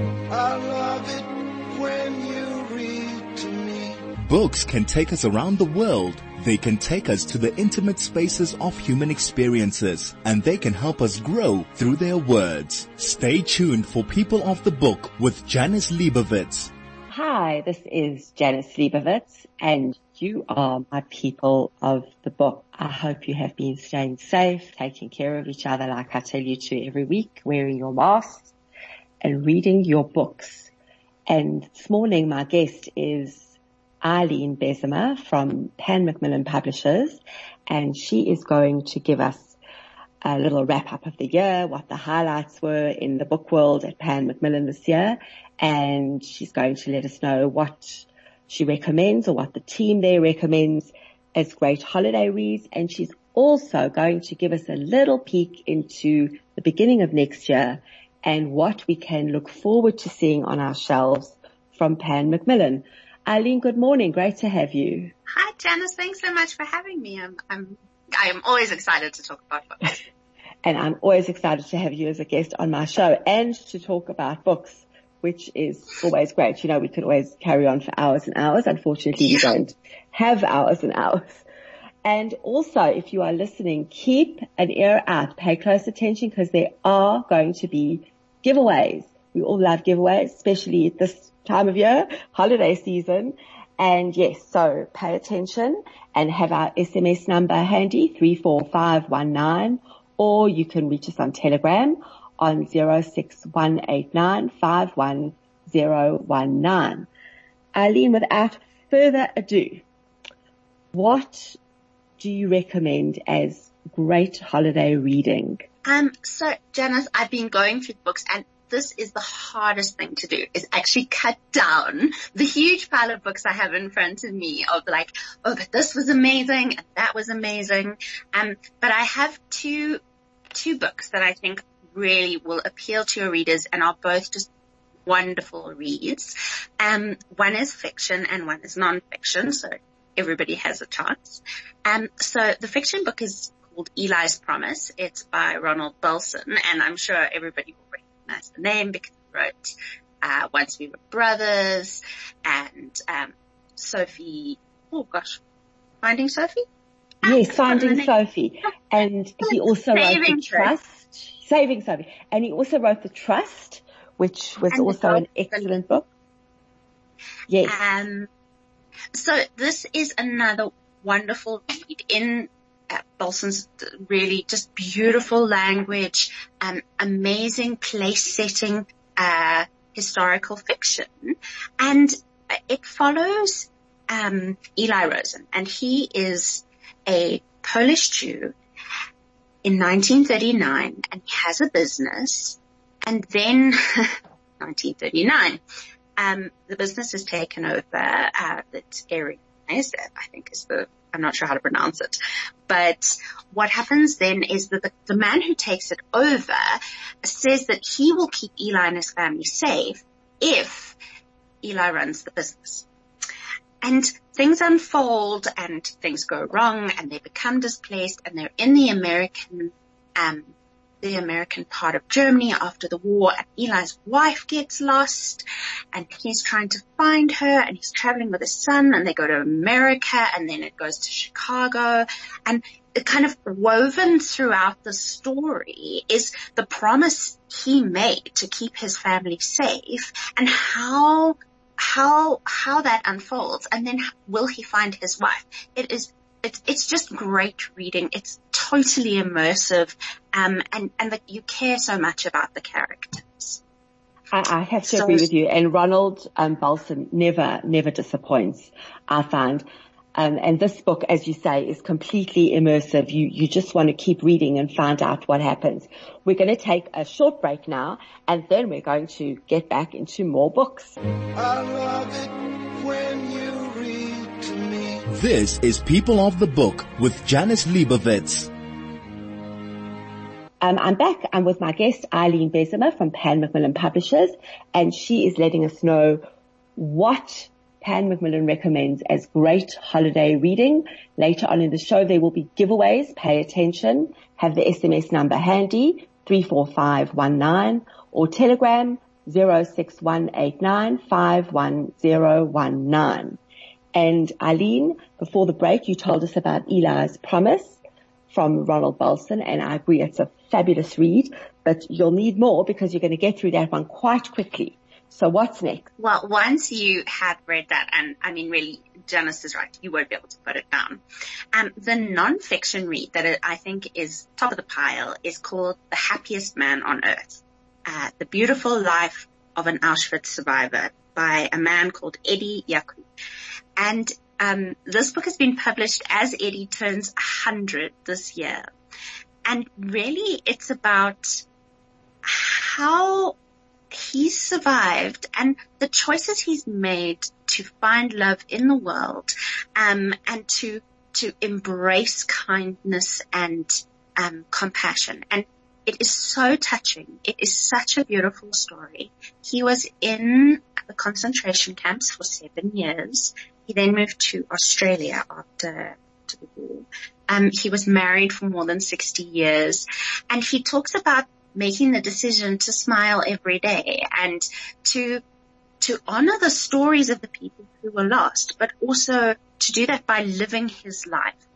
I love it when you read to me. Books can take us around the world. They can take us to the intimate spaces of human experiences and they can help us grow through their words. Stay tuned for People of the Book with Janice Liebowitz. Hi, this is Janice Liebowitz and you are my people of the book. I hope you have been staying safe, taking care of each other like I tell you to every week, wearing your masks and reading your books. And this morning my guest is Eileen Bezemer from Pan Macmillan Publishers and she is going to give us a little wrap up of the year, what the highlights were in the book world at Pan Macmillan this year and she's going to let us know what she recommends or what the team there recommends as great holiday reads. And she's also going to give us a little peek into the beginning of next year and what we can look forward to seeing on our shelves from Pan Macmillan. Eileen, good morning. Great to have you. Hi, Janice. Thanks so much for having me. I'm, I'm, I'm always excited to talk about books. and I'm always excited to have you as a guest on my show and to talk about books which is always great. You know, we could always carry on for hours and hours. Unfortunately, we don't have hours and hours. And also, if you are listening, keep an ear out, pay close attention because there are going to be giveaways. We all love giveaways, especially at this time of year, holiday season. And yes, so pay attention and have our SMS number handy, 34519, or you can reach us on Telegram on 0618951019. Eileen, without further ado, what do you recommend as great holiday reading? Um, so Janice, I've been going through the books and this is the hardest thing to do is actually cut down the huge pile of books I have in front of me of like, oh, but this was amazing and that was amazing. Um, but I have two, two books that I think really will appeal to your readers and are both just wonderful reads. Um, one is fiction and one is non-fiction, so everybody has a chance. Um, so the fiction book is called Eli's Promise. It's by Ronald Balson, and I'm sure everybody will recognize the name because he wrote uh, Once We Were Brothers and um, Sophie. Oh gosh, Finding Sophie. Yes, Finding Sophie, and he also wrote The Trust. Saving Sophie. And he also wrote The Trust, which was and also an excellent book. Yes. Um, so this is another wonderful read in Balson's really just beautiful language, um, amazing place setting, uh, historical fiction. And it follows, um, Eli Rosen and he is a Polish Jew in 1939 and he has a business and then 1939, um, the business is taken over, uh, it's Eric I think is the, I'm not sure how to pronounce it, but what happens then is that the, the man who takes it over says that he will keep Eli and his family safe if Eli runs the business. And things unfold and things go wrong and they become displaced and they're in the American, um, the American part of Germany after the war and Eli's wife gets lost and he's trying to find her and he's traveling with his son and they go to America and then it goes to Chicago and kind of woven throughout the story is the promise he made to keep his family safe and how how, how that unfolds and then will he find his wife? It is, it's, it's just great reading. It's totally immersive. Um, and, and the, you care so much about the characters. I, I have to so, agree with you. And Ronald um, Balson never, never disappoints. I find um, and this book, as you say, is completely immersive. You, you just want to keep reading and find out what happens. We're going to take a short break now and then we're going to get back into more books. This is People of the Book with Janice Liebowitz. Um, I'm back. I'm with my guest, Eileen Bezemer from Pan Macmillan Publishers, and she is letting us know what Pan Macmillan recommends as great holiday reading. Later on in the show, there will be giveaways. Pay attention. Have the SMS number handy, 34519 or telegram 0618951019. And Eileen, before the break, you told us about Eli's Promise from Ronald Balson, and I agree it's a fabulous read, but you'll need more because you're going to get through that one quite quickly. So what's next? Well, once you have read that, and I mean, really, Janice is right, you won't be able to put it down. Um, the non-fiction read that I think is top of the pile is called The Happiest Man on Earth. Uh, the Beautiful Life of an Auschwitz Survivor by a man called Eddie Jaku. And um, this book has been published as Eddie turns 100 this year. And really it's about how he survived and the choices he's made to find love in the world, um, and to, to embrace kindness and, um, compassion. And it is so touching. It is such a beautiful story. He was in the concentration camps for seven years. He then moved to Australia after, after the war. Um, he was married for more than 60 years and he talks about making the decision to smile every day and to to honor the stories of the people who were lost, but also to do that by living his life.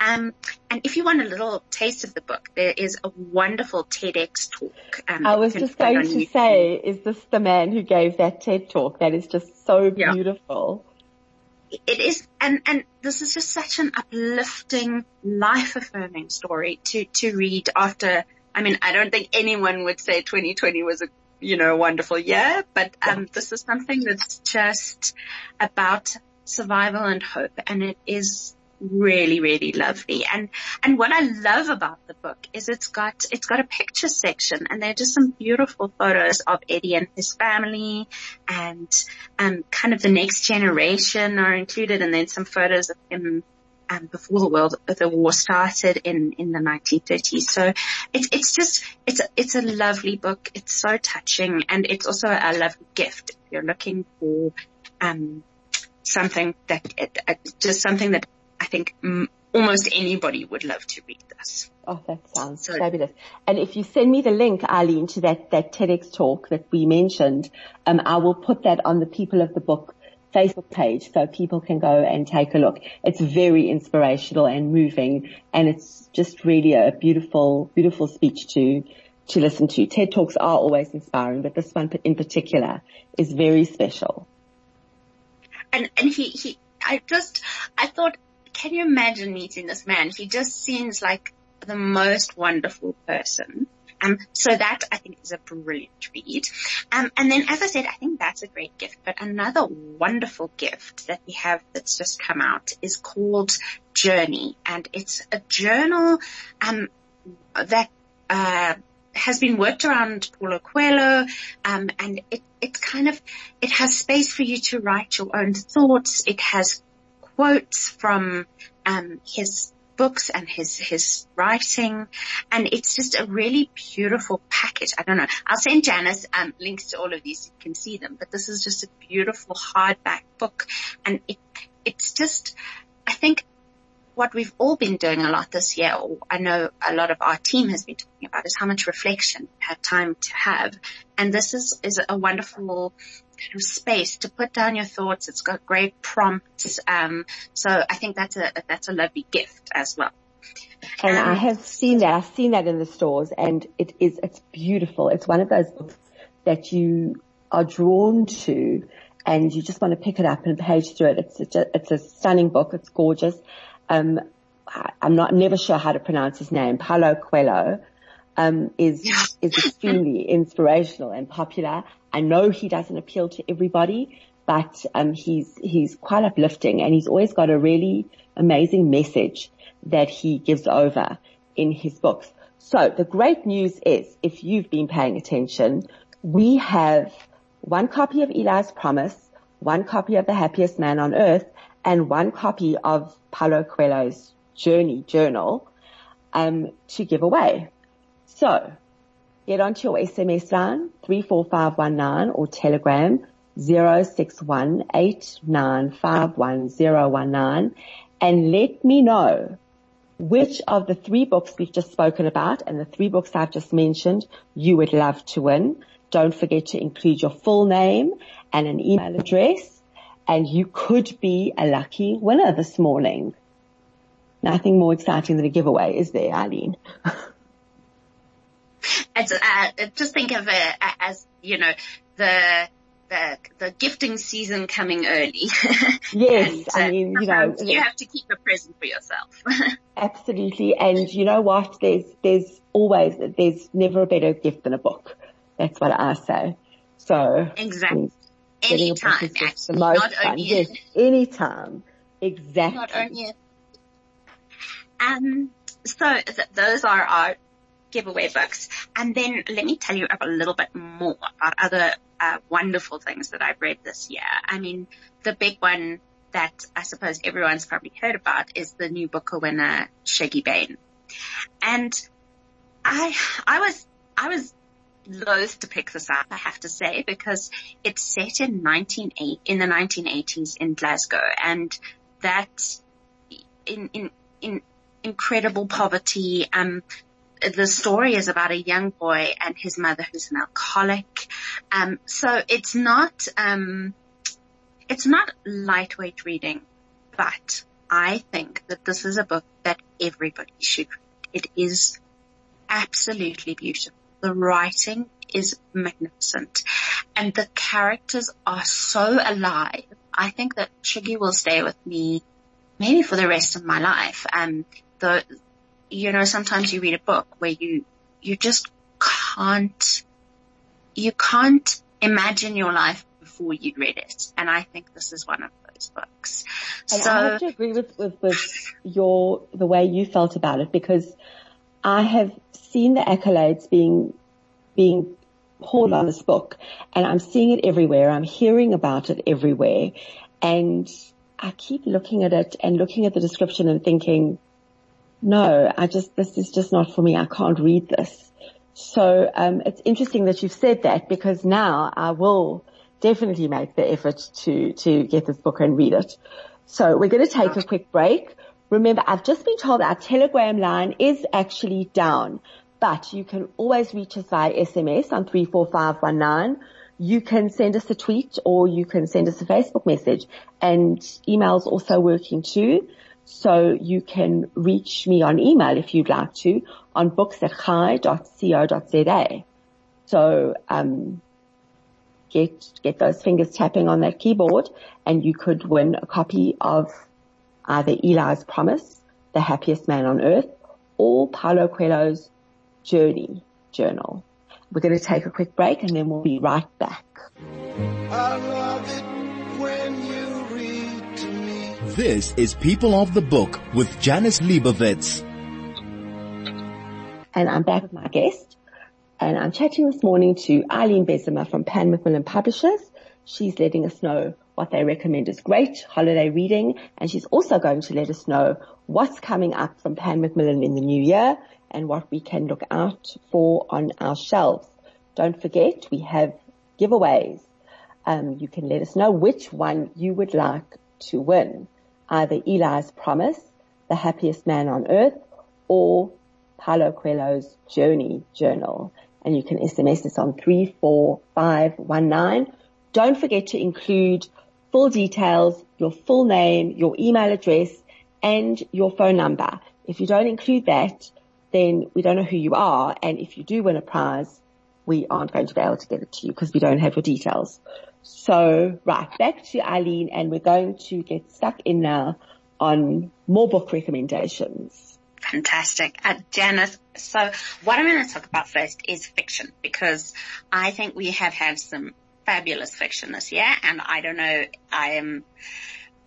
Um, and if you want a little taste of the book, there is a wonderful TEDx talk. Um, I was just going to YouTube. say, is this the man who gave that TED talk? That is just so yeah. beautiful. It is, and, and this is just such an uplifting, life affirming story to, to read after I mean, I don't think anyone would say 2020 was a, you know, wonderful year, but, um, this is something that's just about survival and hope and it is really, really lovely. And, and what I love about the book is it's got, it's got a picture section and there are just some beautiful photos of Eddie and his family and, um, kind of the next generation are included and then some photos of him um, before the world the war started in in the 1930s. So it's it's just it's a, it's a lovely book. It's so touching, and it's also a lovely gift if you're looking for um, something that uh, just something that I think m- almost anybody would love to read this. Oh, that sounds so, fabulous. And if you send me the link, Eileen, to that, that TEDx talk that we mentioned, um, I will put that on the People of the Book Facebook page so people can go and take a look. It's very inspirational and moving and it's just really a beautiful, beautiful speech to, to listen to. TED Talks are always inspiring, but this one in particular is very special. And, and he, he, I just, I thought, can you imagine meeting this man? He just seems like the most wonderful person. Um, so that I think is a brilliant read. Um, and then as I said, I think that's a great gift, but another wonderful gift that we have that's just come out is called Journey and it's a journal, um, that, uh, has been worked around Paulo Coelho, um, and it, it kind of, it has space for you to write your own thoughts. It has quotes from, um, his books and his, his writing. And it's just a really beautiful package. I don't know. I'll send Janice, um, links to all of these. You can see them, but this is just a beautiful hardback book. And it, it's just, I think what we've all been doing a lot this year, or I know a lot of our team has been talking about is how much reflection we have time to have. And this is, is a wonderful space to put down your thoughts. It's got great prompts. Um, so I think that's a, that's a lovely gift as well. And um, I have seen that. I've seen that in the stores and it is, it's beautiful. It's one of those books that you are drawn to and you just want to pick it up and page through it. It's a, it's a stunning book. It's gorgeous. Um, I'm not, I'm never sure how to pronounce his name. Paulo Coelho, um, is, is extremely inspirational and popular. I know he doesn't appeal to everybody, but um, he's he's quite uplifting, and he's always got a really amazing message that he gives over in his books. So the great news is, if you've been paying attention, we have one copy of Eli's Promise, one copy of The Happiest Man on Earth, and one copy of Paulo Coelho's Journey Journal um, to give away. So get onto your SMS line 34519 or telegram 0618951019 and let me know which of the three books we've just spoken about and the three books I've just mentioned you would love to win. Don't forget to include your full name and an email address and you could be a lucky winner this morning. Nothing more exciting than a giveaway, is there, Eileen? It's, uh, just think of it as, you know, the, the, the gifting season coming early. Yes, and, I uh, mean, you know, you have to keep a present for yourself. absolutely. And you know what? There's, there's always, there's never a better gift than a book. That's what I say. So. Exactly. Anytime, actually. The most not fun. Only yes, anytime. Exactly. Not only. Um, so th- those are our giveaway books. And then let me tell you a little bit more about other uh, wonderful things that I've read this year. I mean, the big one that I suppose everyone's probably heard about is the new Booker winner, Shuggie Bain. And I, I was, I was loath to pick this up, I have to say, because it's set in 19, in the 1980s in Glasgow and that in, in, in incredible poverty, um, the story is about a young boy and his mother who's an alcoholic. Um, so it's not, um, it's not lightweight reading, but I think that this is a book that everybody should read. It is absolutely beautiful. The writing is magnificent and the characters are so alive. I think that Shuggie will stay with me maybe for the rest of my life. Um, the, you know, sometimes you read a book where you, you just can't, you can't imagine your life before you read it. And I think this is one of those books. And so I have to agree with, with, with your, the way you felt about it because I have seen the accolades being, being poured on this book and I'm seeing it everywhere. I'm hearing about it everywhere and I keep looking at it and looking at the description and thinking, no, I just, this is just not for me. I can't read this. So, um, it's interesting that you've said that because now I will definitely make the effort to, to get this book and read it. So we're going to take a quick break. Remember, I've just been told our telegram line is actually down, but you can always reach us via SMS on 34519. You can send us a tweet or you can send us a Facebook message and emails also working too. So you can reach me on email if you'd like to on books at chai.co.za. So, um, get, get those fingers tapping on that keyboard and you could win a copy of either Eli's Promise, The Happiest Man on Earth, or Paulo Coelho's Journey Journal. We're going to take a quick break and then we'll be right back. This is People of the Book with Janice Liebowitz. And I'm back with my guest. And I'm chatting this morning to Eileen Bezemer from Pan Macmillan Publishers. She's letting us know what they recommend as great holiday reading. And she's also going to let us know what's coming up from Pan Macmillan in the new year and what we can look out for on our shelves. Don't forget, we have giveaways. Um, you can let us know which one you would like to win either Eli's Promise, The Happiest Man on Earth, or Paulo Coelho's Journey Journal. And you can SMS us on 34519. Don't forget to include full details, your full name, your email address, and your phone number. If you don't include that, then we don't know who you are. And if you do win a prize, we aren't going to be able to give it to you because we don't have your details. So right, back to Eileen and we're going to get stuck in now on more book recommendations. Fantastic. Uh, Janice, so what I'm going to talk about first is fiction because I think we have had some fabulous fiction this year and I don't know, I am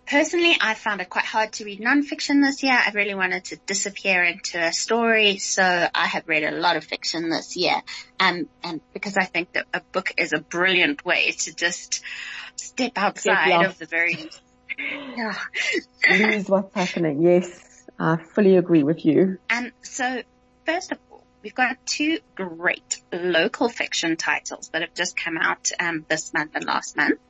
Personally, I found it quite hard to read nonfiction this year. I really wanted to disappear into a story, so I have read a lot of fiction this year. Um, and because I think that a book is a brilliant way to just step outside of the very, yeah. lose what's happening. Yes, I fully agree with you. And so, first of all, we've got two great local fiction titles that have just come out um, this month and last month.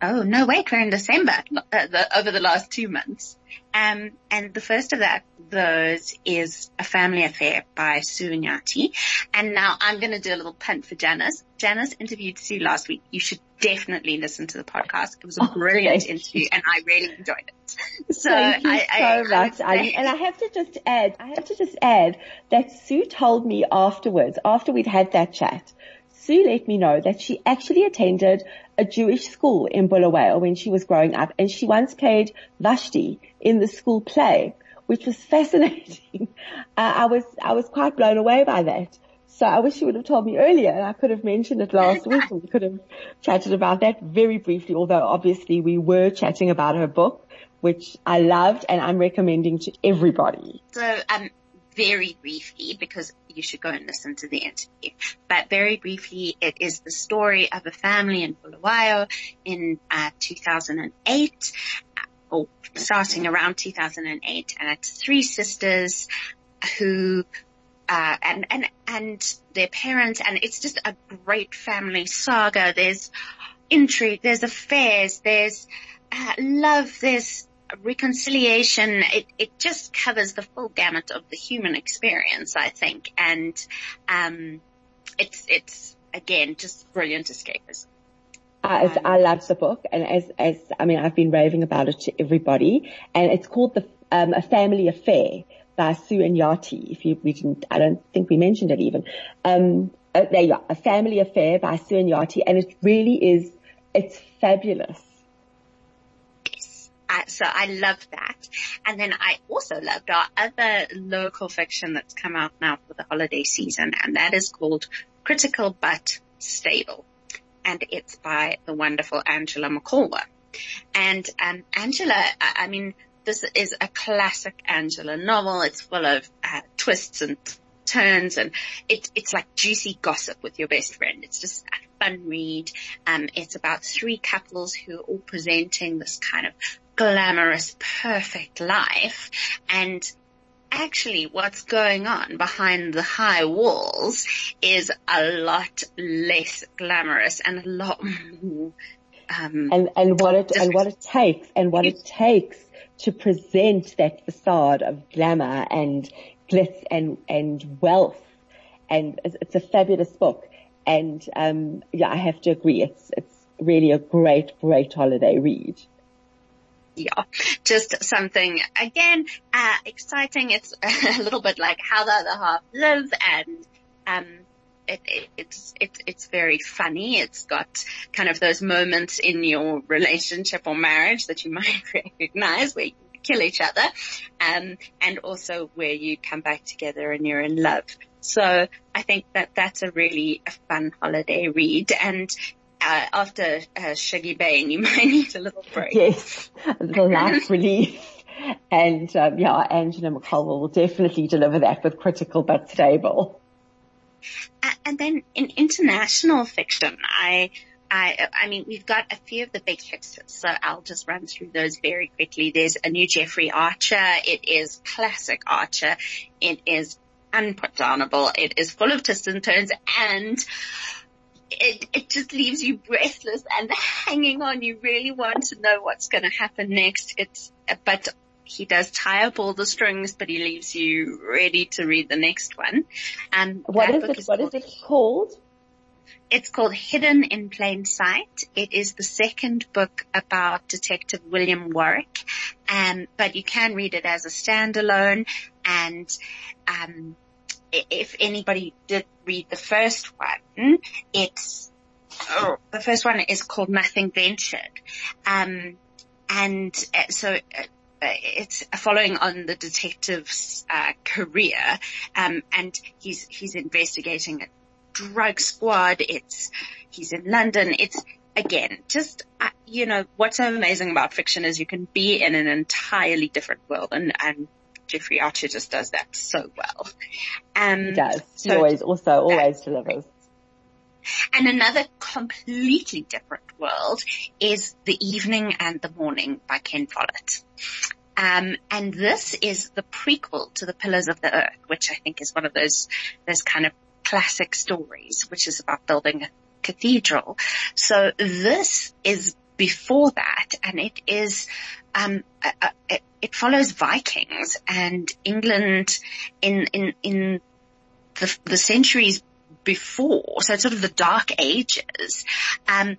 Oh no, wait, we're in December uh, the, over the last two months. Um, and the first of that, those is A Family Affair by Sue Nyathi. And now I'm going to do a little punt for Janice. Janice interviewed Sue last week. You should definitely listen to the podcast. It was a oh, brilliant interview and I really enjoyed it. So thank you I, so I, much. I and I have to just add, I have to just add that Sue told me afterwards, after we'd had that chat, Sue let me know that she actually attended a Jewish school in Bulawayo when she was growing up and she once played Vashti in the school play, which was fascinating. Uh, I was, I was quite blown away by that. So I wish you would have told me earlier and I could have mentioned it last week and we could have chatted about that very briefly, although obviously we were chatting about her book, which I loved and I'm recommending to everybody. So, um, very briefly because you should go and listen to the interview. But very briefly, it is the story of a family in Bulawayo in uh, 2008 uh, or starting around 2008 and it's three sisters who uh, and and and their parents and it's just a great family saga there's intrigue there's affairs there's uh, love there's reconciliation, it, it just covers the full gamut of the human experience, I think. And, um, it's, it's again, just brilliant escapism. I, um, I love the book and as, as, I mean, I've been raving about it to everybody and it's called the, um, A Family Affair by Sue Nyathi. If you, we didn't, I don't think we mentioned it even. Um, uh, there you are, A Family Affair by Sue Nyathi and it really is, it's fabulous. I, so I love that. And then I also loved our other local fiction that's come out now for the holiday season, and that is called Critical But Stable. And it's by the wonderful Angela Makholwa. And um, Angela, I, I mean, this is a classic Angela novel. It's full of uh, twists and turns and it, it's like juicy gossip with your best friend. It's just a fun read. Um, it's about three couples who are all presenting this kind of glamorous, perfect life. And actually what's going on behind the high walls is a lot less glamorous and a lot more um, and and what it and what it takes and what it takes to present that facade of glamour and glitz and and wealth. And it's a fabulous book. And um yeah I have to agree it's it's really a great great holiday read yeah, just something again, uh, exciting. It's a little bit like how the other half live and, um, it, it, it's it's it's very funny. It's got kind of those moments in your relationship or marriage that you might recognize where you kill each other, um, and also where you come back together and you're in love. So I think that that's a really a fun holiday read, and uh, after uh, Shuggie Bain, you might need a little break. Yes, a little laugh relief. And um, yeah, Angela Makholwa will definitely deliver that with critical but stable. And then in international fiction, I, I, I mean, we've got a few of the big hits, so I'll just run through those very quickly. There's a new Jeffrey Archer. It is classic Archer. It is unputdownable. It is full of twists and turns and it, it just leaves you breathless and hanging on. You really want to know what's going to happen next. It's, but he does tie up all the strings, but he leaves you ready to read the next one. And what is it? Is what called, is it called? It's called Hidden in Plain Sight. It is the second book about Detective William Warwick, um, but you can read it as a standalone and, um, if anybody did read the first one, it's, oh, the first one is called Nothing Ventured. Um, and uh, so, uh, it's following on the detective's uh, career, um, and he's he's investigating a drug squad. It's he's in London. It's again just uh, you know what's amazing about fiction is you can be in an entirely different world, and and Jeffrey Archer just does that so well. Um, he does. He so, always, also always delivers. And another completely different world is The Evening and the Morning by Ken Follett. Um, and this is the prequel to The Pillars of the Earth, which I think is one of those, those kind of classic stories, which is about building a cathedral. So this is before that, and it is um, it, it follows Vikings and England in in in the, the centuries before, so it's sort of the dark ages. Um,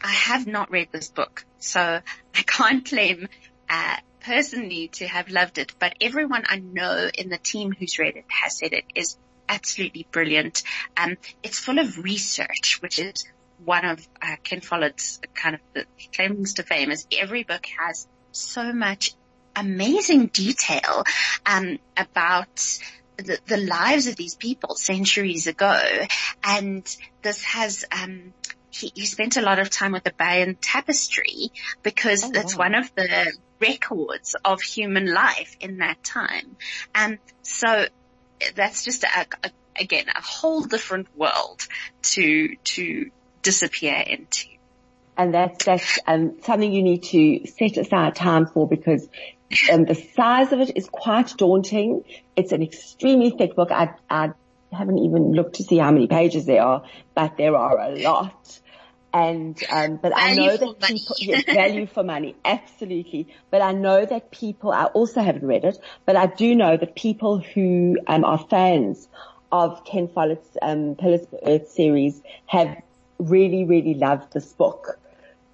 I have not read this book, so I can't claim uh, personally to have loved it, but everyone I know in the team who's read it has said it is absolutely brilliant. Um, it's full of research, which is one of uh, Ken Follett's kind of claims to fame is every book has so much amazing detail um, about the, the, lives of these people centuries ago. And this has, um, he, he, spent a lot of time with the Bayeux Tapestry because oh, it's wow. one of the records of human life in that time. And so that's just a, a, again, a whole different world to, to disappear into. And that's, that's, um, something you need to set aside time for because um, the size of it is quite daunting. It's an extremely thick book. I, I haven't even looked to see how many pages there are, but there are a lot. And, um, but value I know that people, yeah, value for money, absolutely. But I know that people, I also haven't read it, but I do know that people who, um, are fans of Ken Follett's, um, Pillars of Earth series have really, really loved this book.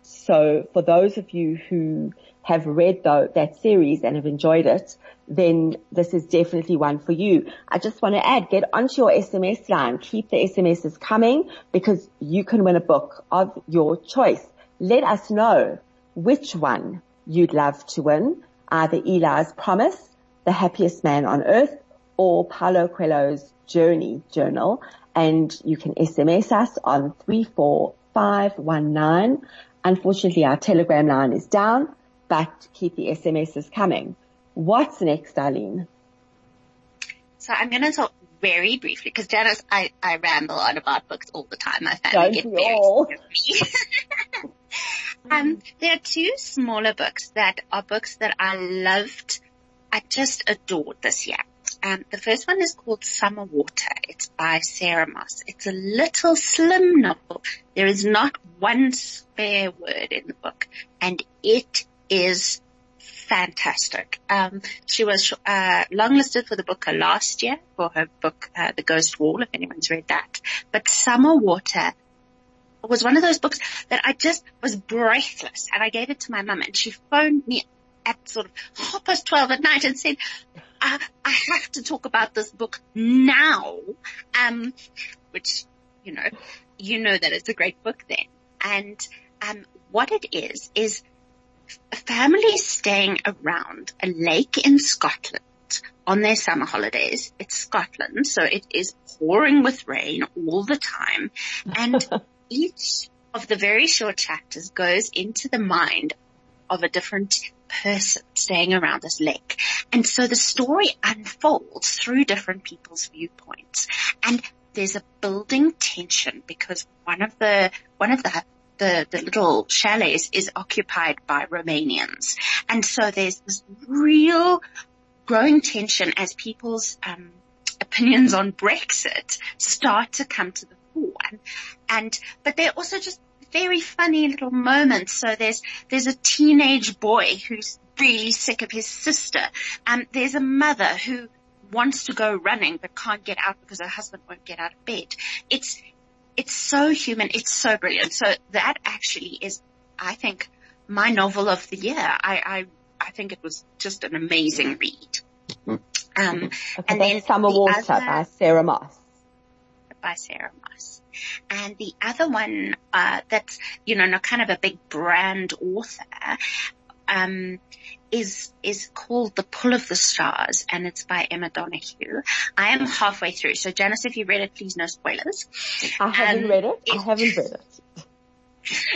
So for those of you who have read the, that series and have enjoyed it, then this is definitely one for you. I just want to add, get onto your SMS line. Keep the SMSs coming because you can win a book of your choice. Let us know which one you'd love to win, either Eli's Promise, The Happiest Man on Earth, or Paulo Coelho's Journey Journal. And you can SMS us on 34519. Unfortunately, our telegram line is down but keep the SMSs coming. What's next, Eileen? So I'm going to talk very briefly because Janice, I, I ramble on about books all the time. I family get very all. um, there are two smaller books that are books that I loved. I just adored this year. Um, the first one is called Summer Water. It's by Sarah Moss. It's a little slim novel. There is not one spare word in the book and it is fantastic. Um, she was uh, longlisted for the Booker last year for her book, uh, The Ghost Wall, if anyone's read that. But Summer Water was one of those books that I just was breathless, and I gave it to my mum, and she phoned me at sort of half past twelve at night and said, uh, "I have to talk about this book now," um, which you know, you know that it's a great book then, and um, what it is is families staying around a lake in Scotland on their summer holidays. It's Scotland, so it is pouring with rain all the time. And each of the very short chapters goes into the mind of a different person staying around this lake. And so the story unfolds through different people's viewpoints. And there's a building tension because one of the, one of the the, the little chalets is occupied by Romanians. And so there's this real growing tension as people's um, opinions on Brexit start to come to the fore. And, and but they're also just very funny little moments. So there's there's a teenage boy who's really sick of his sister. and there's a mother who wants to go running but can't get out because her husband won't get out of bed. It's it's so human. It's so brilliant. So that actually is, I think, my novel of the year. I, I, I think it was just an amazing read. Um, okay, and then Summer the Water other, by Sarah Moss. By Sarah Moss. And the other one, uh, that's, you know, not kind of a big brand author, um, is is called The Pull of the Stars, and it's by Emma Donoghue. I am halfway through, so Janice, if you read it, please no spoilers. I haven't um, read it. I haven't read it.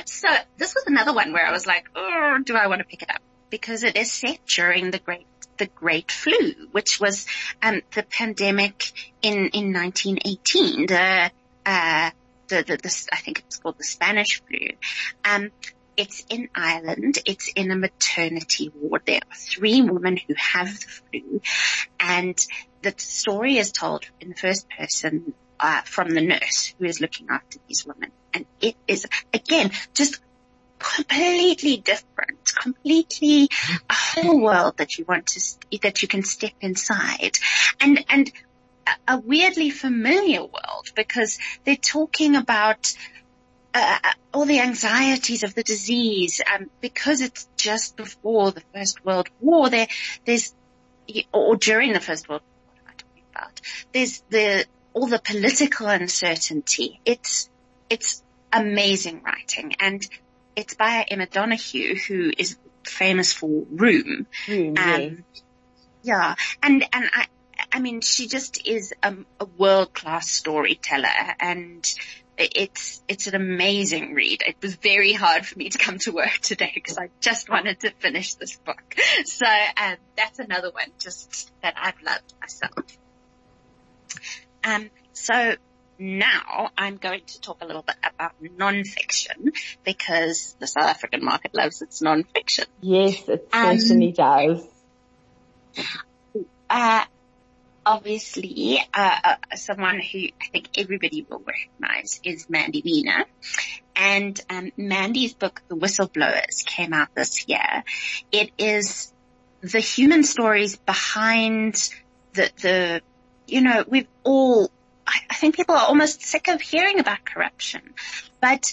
So this was another one where I was like, oh, do I want to pick it up? Because it is set during the great the Great Flu, which was um, the pandemic in in 1918. The uh, the, the, the, I think it's called the Spanish flu. Um, it's in Ireland. It's in a maternity ward. There are three women who have the flu and the story is told in the first person uh, from the nurse who is looking after these women. And it is, again, just completely different, completely a whole world that you want to, that you can step inside. And, and a weirdly familiar world because they're talking about uh, all the anxieties of the disease, um, because it's just before the First World War. There, there's or during the First World War. What am I talking about? There's the all the political uncertainty. It's it's amazing writing, and it's by Emma Donoghue, who is famous for Room. Room, um, yeah, and and I I mean, she just is a, a world class storyteller and it's, it's an amazing read. It was very hard for me to come to work today because I just wanted to finish this book. So, um, that's another one just that I've loved myself. Um, so now I'm going to talk a little bit about nonfiction because the South African market loves its nonfiction. Yes, it certainly um, does. Uh, obviously, uh, uh, someone who I think everybody will recognize is Mandy Wiener. And um, Mandy's book, The Whistleblowers, came out this year. It is the human stories behind the, the, you know, we've all, I, I think people are almost sick of hearing about corruption, but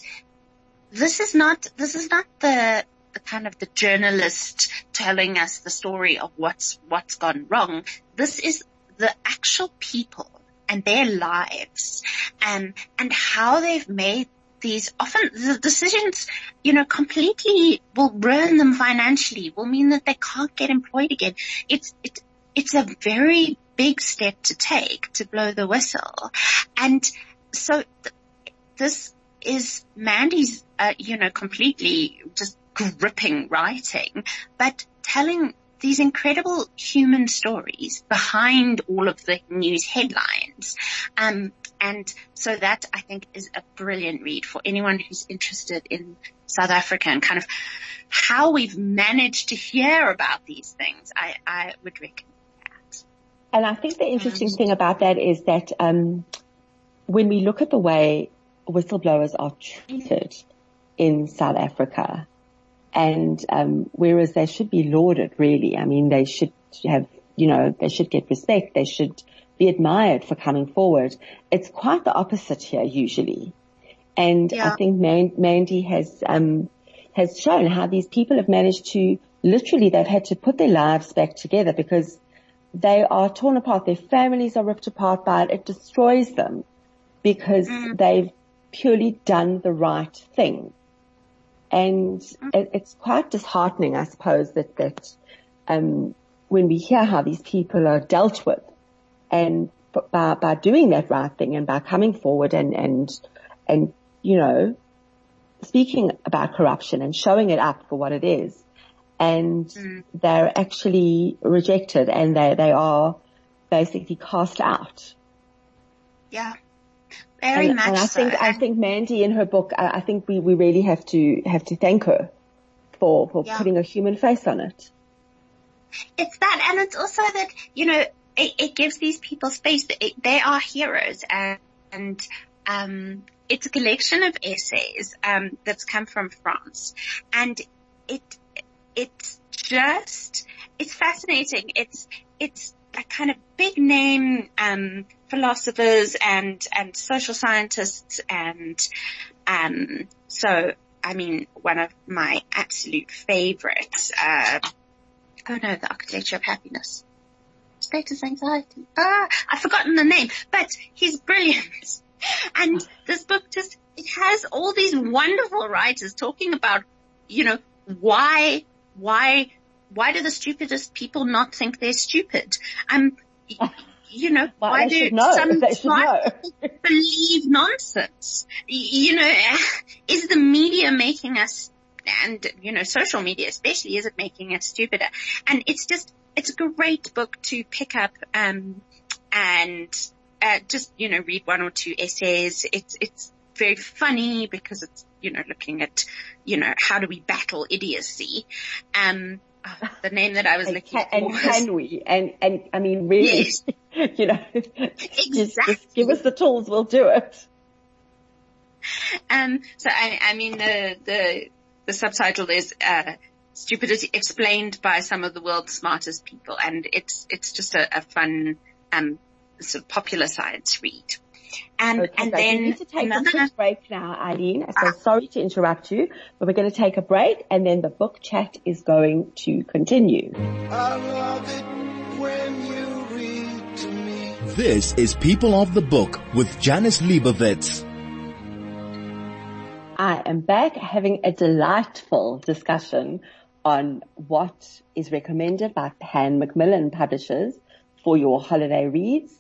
this is not, this is not the, the kind of the journalist telling us the story of what's, what's gone wrong. This is the actual people and their lives and, and how they've made these often the decisions, you know, completely will ruin them financially, will mean that they can't get employed again. It's, it's, it's a very big step to take to blow the whistle. And so th- this is Mandy's, uh, you know, completely just gripping writing, but telling these incredible human stories behind all of the news headlines. Um, and so that I think is a brilliant read for anyone who's interested in South Africa and kind of how we've managed to hear about these things. I, I would recommend that. And I think the interesting um, thing about that is that um, when we look at the way whistleblowers are treated in South Africa, and um, whereas they should be lauded, really. I mean, they should have, you know, they should get respect. They should be admired for coming forward. It's quite the opposite here usually, and yeah. I think Man- Mandy has um, has shown how these people have managed to literally they've had to put their lives back together because they are torn apart. Their families are ripped apart by it. It destroys them because mm. they've purely done the right thing. And mm. it, it's quite disheartening, I suppose, that, that, um, when we hear how these people are dealt with and by, by doing that right thing and by coming forward and, and, and, you know, speaking about corruption and showing it up for what it is. And mm. they're actually rejected and they, they are basically cast out. Yeah. Very and, much and I so. think I think Mandy in her book, I, I, think we, we really have to have to thank her for for yeah. putting a human face on it. It's that, and it's also that you know it, it gives these people space. It, they are heroes, and, and um, it's a collection of essays um, that's come from France, and it it's just it's fascinating. It's it's kind of big name um, philosophers and and social scientists and um, so I mean one of my absolute favorites. Uh, oh no, the architecture of happiness. Status anxiety. Ah, I've forgotten the name, but he's brilliant. And this book just, it has all these wonderful writers talking about, you know, why, why, why do the stupidest people not think they're stupid? Um, you know, why do some people believe nonsense? You know, is the media making us, and you know, social media especially, is it making us stupider? And it's just, it's a great book to pick up, um, and, uh, just, you know, read one or two essays. It's, it's very funny because it's, you know, looking at, you know, how do we battle idiocy? Um, the name that I was and looking can, for. And can we? And, and I mean, really, yes. you know, exactly. give us the tools, we'll do it. Um, so I, I mean, the, the, the subtitle is, uh, stupidity explained by some of the world's smartest people. And it's, it's just a, a fun, um, sort of popular science read. Um, Okay, and guys, we then need to take another, a quick break now, Eileen. So sorry to interrupt you, but we're going to take a break and then the book chat is going to continue. I love it when you read to me. This is People of the Book with Janice Liebowitz. I am back having a delightful discussion on what is recommended by Pan Macmillan Publishers for your holiday reads.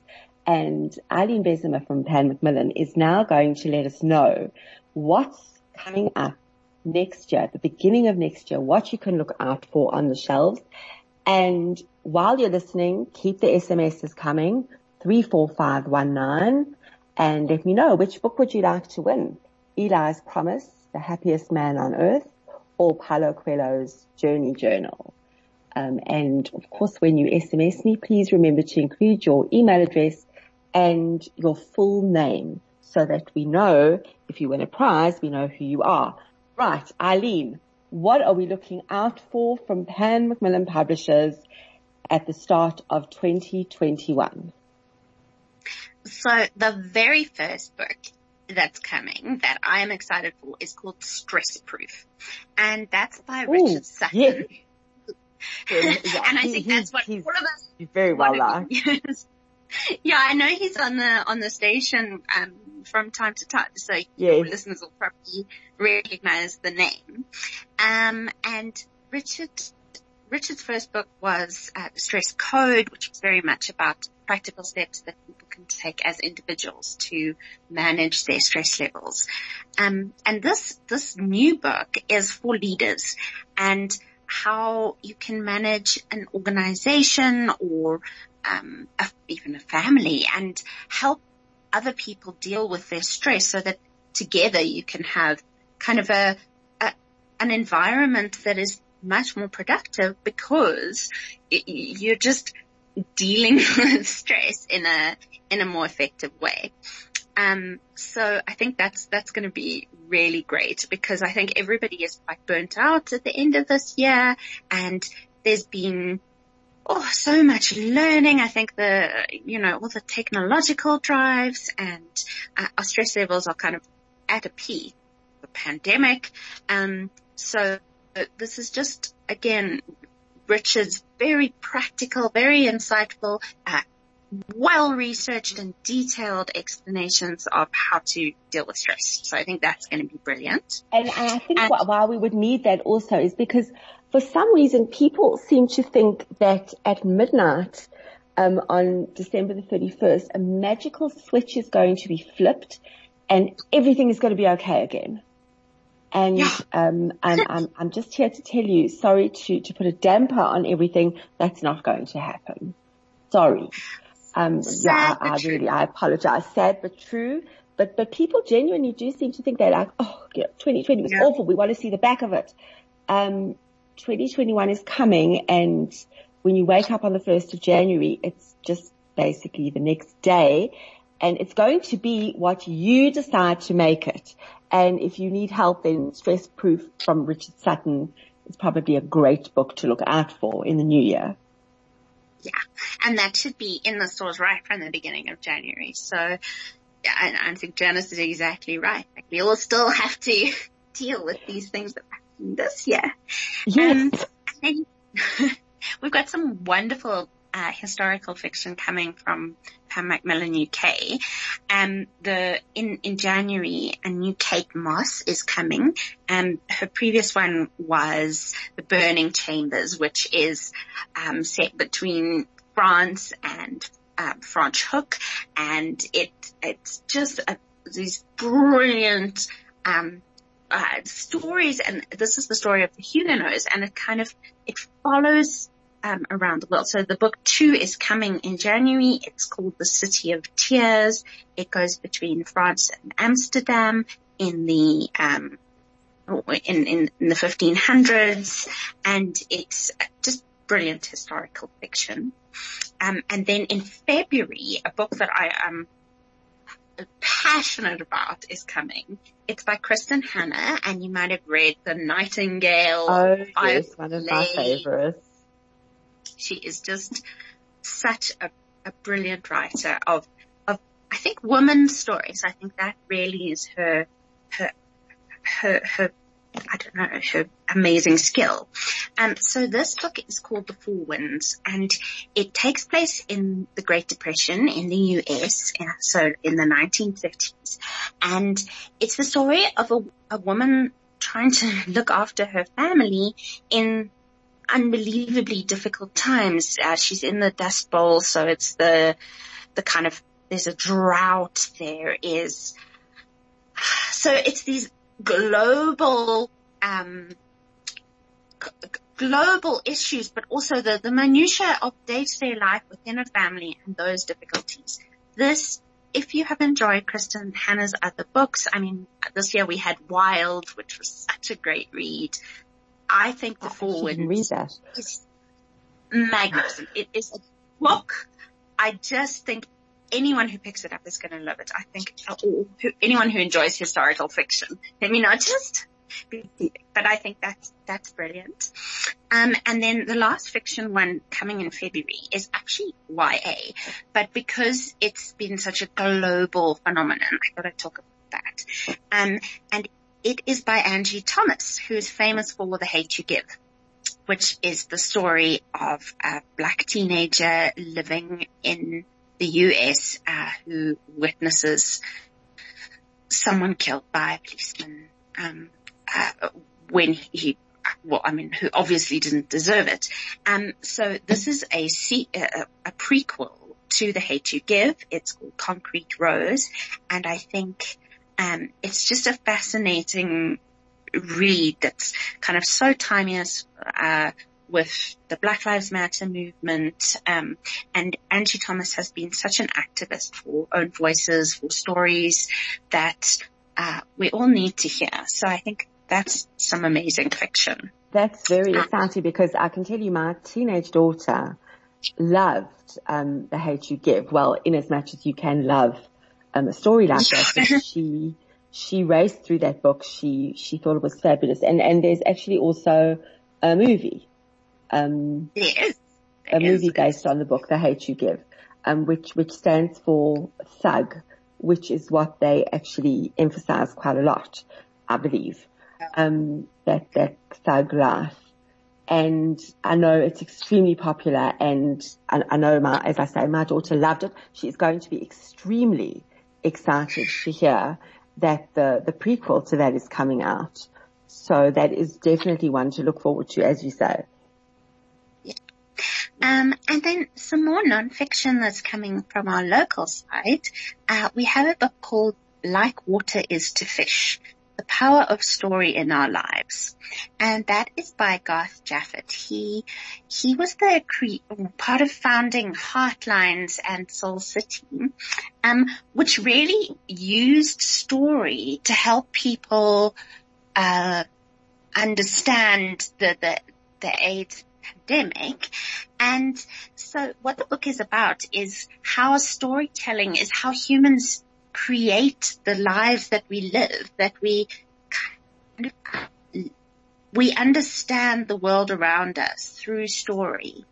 And Eileen Bezemer from Pan Macmillan is now going to let us know what's coming up next year, at the beginning of next year, what you can look out for on the shelves. And while you're listening, keep the SMSs coming, 34519, and let me know which book would you like to win. Eli's Promise, The Happiest Man on Earth, or Paulo Coelho's Journey Journal. Um, and of course, when you SMS me, please remember to include your email address and your full name so that we know if you win a prize, we know who you are. Right, Eileen, what are we looking out for from Pan Macmillan Publishers at the start of 2021? so the very first book that's coming that I am excited for is called Stress Proof. And that's by Ooh, Richard Sutton. yes. and I think that's what all of us very well liked. yeah, I know he's on the on the station um, from time to time, so your Yes. listeners will probably recognize the name. Um, and Richard Richard's first book was uh, Stress Code, which was very much about practical steps that people can take as individuals to manage their stress levels. Um, and this this new book is for leaders and how you can manage an organization or um, a, even a family and help other people deal with their stress so that together you can have kind of a, a an environment that is much more productive because y- you're just dealing with stress in a in a more effective way. Um, so I think that's that's going to be really great because I think everybody is quite burnt out at the end of this year, and there's been oh so much learning. I think the you know all the technological drives and uh, our stress levels are kind of at a peak. The pandemic, um, so this is just again Richard's very practical, very insightful, uh, well researched and detailed explanations of how to deal with stress. So I think that's going to be brilliant. And, and I think And- wh- why we would need that also is because for some reason people seem to think that at midnight um, on December the 31st, a magical switch is going to be flipped and everything is going to be okay again. And Yeah. um, I'm, I'm, I'm just here to tell you, sorry to, to put a damper on everything, that's not going to happen. Sorry. Um, yeah, I, I really, I apologize. Sad but true. But, but people genuinely do seem to think they're like, oh, yeah, 2020 was Yeah. awful. We want to see the back of it. Um, 2021 is coming and when you wake up on the 1st of January, it's just basically the next day and it's going to be what you decide to make it. And if you need help, then Stress Proof from Richard Sutton is probably a great book to look out for in the new year. Yeah. And that should be in the stores right from the beginning of January. So yeah, and I think Janice is exactly right. Like we all still have to deal with these things that this year. Yes. And we've got some wonderful uh, historical fiction coming from Pan Macmillan UK. Um, the in in January, a new Kate Mosse is coming. Um, her previous one was The Burning Chambers, which is um, set between France and uh, Franschhoek, and it it's just a, these brilliant um, uh, stories, and this is the story of the Huguenots, and it kind of it follows um, around the world. So the book two is coming in January. It's called The City of Tears. It goes between France and Amsterdam in the um, in, in, in the 1500s, and it's just brilliant historical fiction. Um, and then in February, a book that I am passionate about is coming. It's by Kristin Hannah and you might have read The Nightingale. Oh yes, one of my favorites. She is just such a, a brilliant writer of, of, I think women's stories. I think that really is her, her, her, her I don't know, her amazing skill. Um, so this book is called The Four Winds and it takes place in the Great Depression in the US, so in the 1950s. And it's the story of a, a woman trying to look after her family in unbelievably difficult times. Uh, she's in the Dust Bowl, so it's the, the kind of, there's a drought, there is, so it's these global, um, global issues, but also the, the minutiae of day-to-day life within a family and those difficulties. This, if you have enjoyed Kristin Hannah's other books, I mean, this year we had Wild, which was such a great read. I think The Winds is magnificent. It is a book. I just think anyone who picks it up is going to love it. I think, who, anyone who enjoys historical fiction. Let me not just, but I think that's, that's brilliant. Um, and then the last fiction one coming in February is actually YA, but because it's been such a global phenomenon, I thought I'd talk about that. Um, and it is by Angie Thomas, who is famous for The Hate You Give which is the story of a black teenager living in the US uh, who witnesses someone killed by a policeman um, uh, when he well, I mean, who obviously didn't deserve it. Um, so this is a, a, a prequel to The Hate You Give. It's called Concrete Rose, and I think um, it's just a fascinating read that's kind of so timeless, uh, with the Black Lives Matter movement, um, and Angie Thomas has been such an activist for own voices, for stories that uh, we all need to hear. So I think that's some amazing fiction. That's very exciting because I can tell you my teenage daughter loved um, The Hate You Give. Well, in as much as you can love um, a story like that, she she raced through that book. She she thought it was fabulous, and and there's actually also a movie um, yes, a movie based on the book, The Hate You Give, um, which, which stands for thug, which is what they actually emphasize quite a lot, I believe, um, that, that thug life. And I know it's extremely popular and I, I know my, as I say, my daughter loved it. She is going to be extremely excited to hear that the, the prequel to that is coming out. So that is definitely one to look forward to, as you say. Um, and then some more nonfiction that's coming from our local side. Uh, we have a book called Like Water is to Fish, The Power of Story in Our Lives. And that is by Garth Japhet. He, he was the cre- part of founding Heartlines and Soul City, um, which really used story to help people, uh, understand the, the, the AIDS pandemic. And so what the book is about is how storytelling is how humans create the lives that we live, that we kind of, we understand the world around us through story.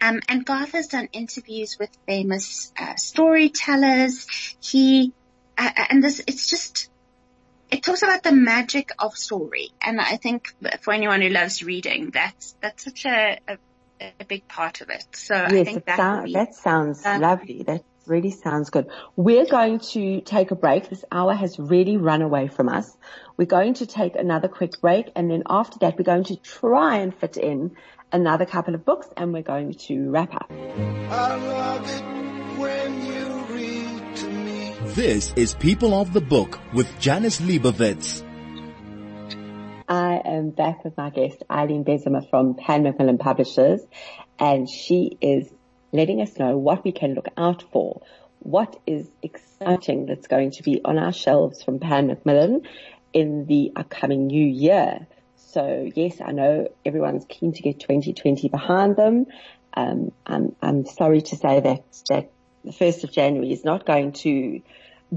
Um, and Garth has done interviews with famous uh, storytellers. He, uh, and this, it's just, it talks about the magic of story. And I think for anyone who loves reading, that's, that's such a, a, a big part of it. So yes, I think that, sound, be, that sounds um, lovely. That really sounds good. We're going to take a break. This hour has really run away from us. We're going to take another quick break and then after that we're going to try and fit in another couple of books and we're going to wrap up. This is People of the Book with Janice Liebowitz. I am back with my guest, Eileen Bezemer from Pan Macmillan Publishers, and she is letting us know what we can look out for, what is exciting that's going to be on our shelves from Pan Macmillan in the upcoming new year. So yes, I know everyone's keen to get 2020 behind them. Um, I'm, I'm sorry to say that, that the 1st of January is not going to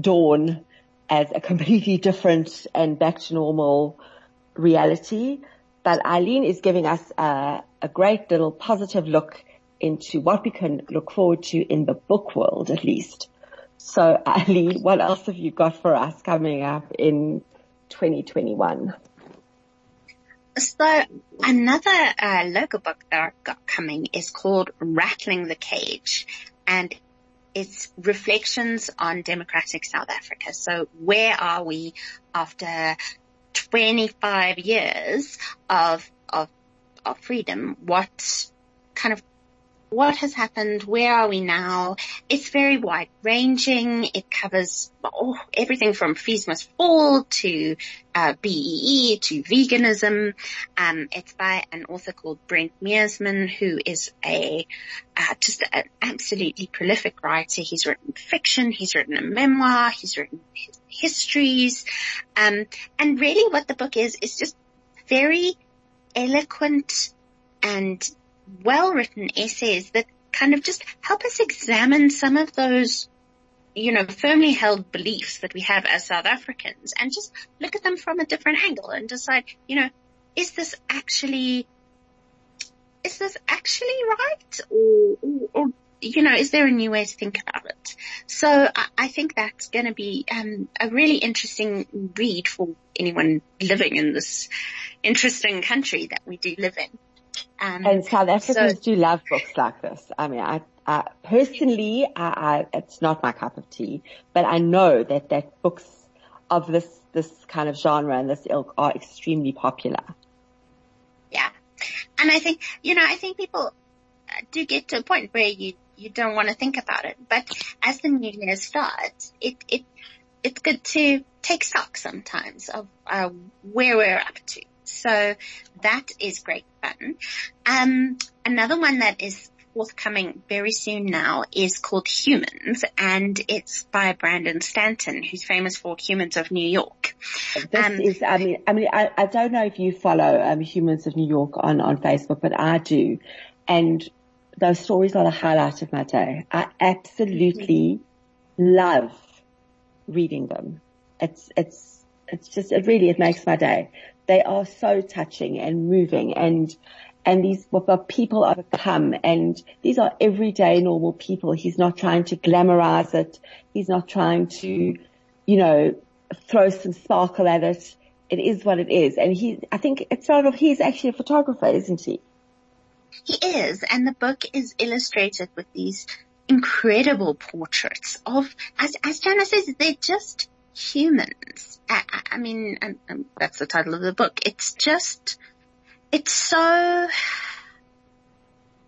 dawn as a completely different and back to normal reality. But Eileen is giving us a, a great little positive look into what we can look forward to in the book world at least. So Eileen, what else have you got for us coming up in 2021? So another uh, local book that I've got coming is called Rattling the Cage and it's reflections on democratic South Africa. So where are we after 25 years of, of, of freedom? What kind of what has happened? Where are we now? It's very wide ranging. It covers oh, everything from fees must fall to uh, BEE to veganism. Um, it's by an author called Brent Meersman, who is a uh, just an absolutely prolific writer. He's written fiction. He's written a memoir. He's written histories. Um, and really, what the book is is just very eloquent and well written essays that kind of just help us examine some of those, you know, firmly held beliefs that we have as South Africans and just look at them from a different angle and decide, you know, is this actually, is this actually right? Or, or, or you know, is there a new way to think about it? So I, I think that's going to be um, a really interesting read for anyone living in this interesting country that we do live in. Um, and South Africans so, do love books like this. I mean, I, I personally, I, I, it's not my cup of tea, but I know that, that books of this, this kind of genre and this ilk are extremely popular. Yeah. And I think, you know, I think people do get to a point where you, you don't want to think about it. But as the new year starts, it, it, it's good to take stock sometimes of uh, where we're up to. So that is great fun. Um, another one that is forthcoming very soon now is called Humans and it's by Brandon Stanton who's famous for Humans of New York. This um, is, I mean, I mean, I, I don't know if you follow um, Humans of New York on, on Facebook, but I do. And those stories are the highlight of my day. I absolutely love reading them. It's, it's, it's just, it really, it makes my day. They are so touching and moving and, and these people overcome and these are everyday normal people. He's not trying to glamorize it. He's not trying to, you know, throw some sparkle at it. It is what it is. And he, I think it's sort of, he's actually a photographer, isn't he? He is. And the book is illustrated with these incredible portraits of, as, as Jana says, they're just humans. I, I mean, and, and that's the title of the book. It's just, it's so,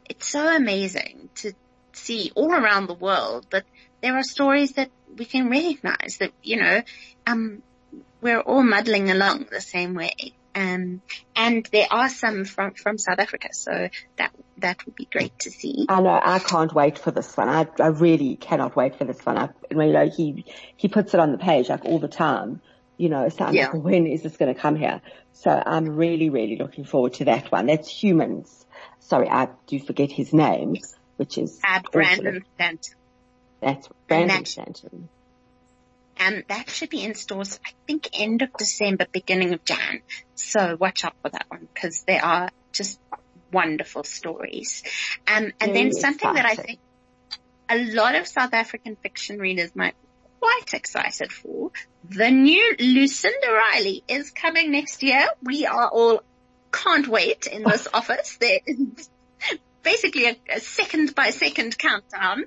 it's so amazing to see all around the world that there are stories that we can recognize that, you know, um, we're all muddling along the same way. Um, and there are some from, from South Africa. So that, that would be great to see. I know. I can't wait for this one. I, I really cannot wait for this one. I, you know, he, he puts it on the page like all the time, you know, so I'm yeah. like, when is this going to come here? So I'm really, really looking forward to that one. That's humans. Sorry, I do forget his name, which is uh, Brandon Stanton. That's Brandon Stanton. And that should be in stores, I think end of December, beginning of Jan. So watch out for that one because they are just wonderful stories. Um, and then something that I think a lot of South African fiction readers might be quite excited for. The new Lucinda Riley is coming next year. We are all can't wait in this office. There is basically a, a second by second countdown.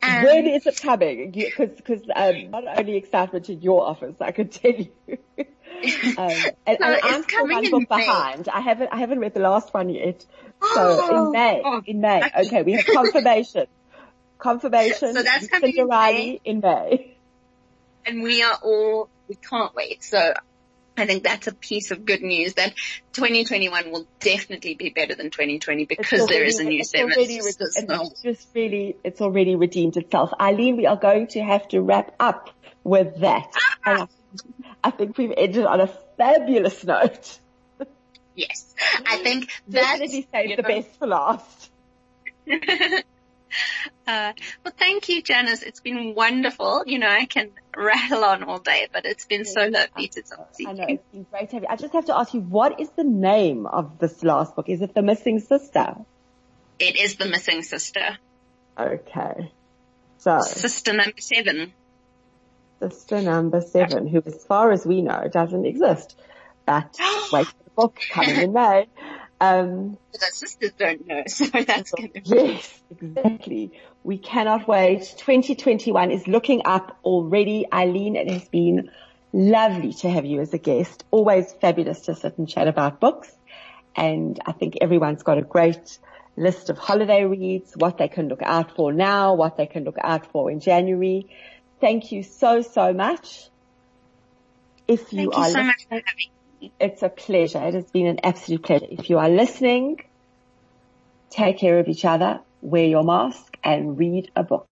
Um, when is it coming? Because because um, not only excitement in your office, I can tell you. um, and, and I'm still one book behind. I haven't I haven't read the last one yet. So oh, in May, oh, in May, okay, we have confirmation. confirmation. So that's coming in May. in May. And we are all we can't wait. So I think that's a piece of good news that 2021 will definitely be better than 2020 because already, there is a new seven. It's just really, it's already redeemed itself. Eileen, we are going to have to wrap up with that. Ah! I think we've ended on a fabulous note. Yes, I think definitely save the best for last. Uh, well, thank you, Janice. It's been wonderful. You know, I can rattle on all day, but it's been so lovely to talk to you. I know, it's been great to have you. I just have to ask you, what is the name of this last book? Is it The Missing Sister? It is The Missing Sister. Okay. So. Sister number seven. Sister number seven, who as far as we know doesn't exist. But wait for the book coming in May. Um, our sisters don't know, so that's going to Yes, exactly. We cannot wait. 2021 is looking up already. Eileen, it has been lovely to have you as a guest. Always fabulous to sit and chat about books. And I think everyone's got a great list of holiday reads, what they can look out for now, what they can look out for in January. Thank you so, so much. If you Thank are you so much for having me. It's a pleasure. It has been an absolute pleasure. If you are listening, take care of each other, wear your mask and read a book.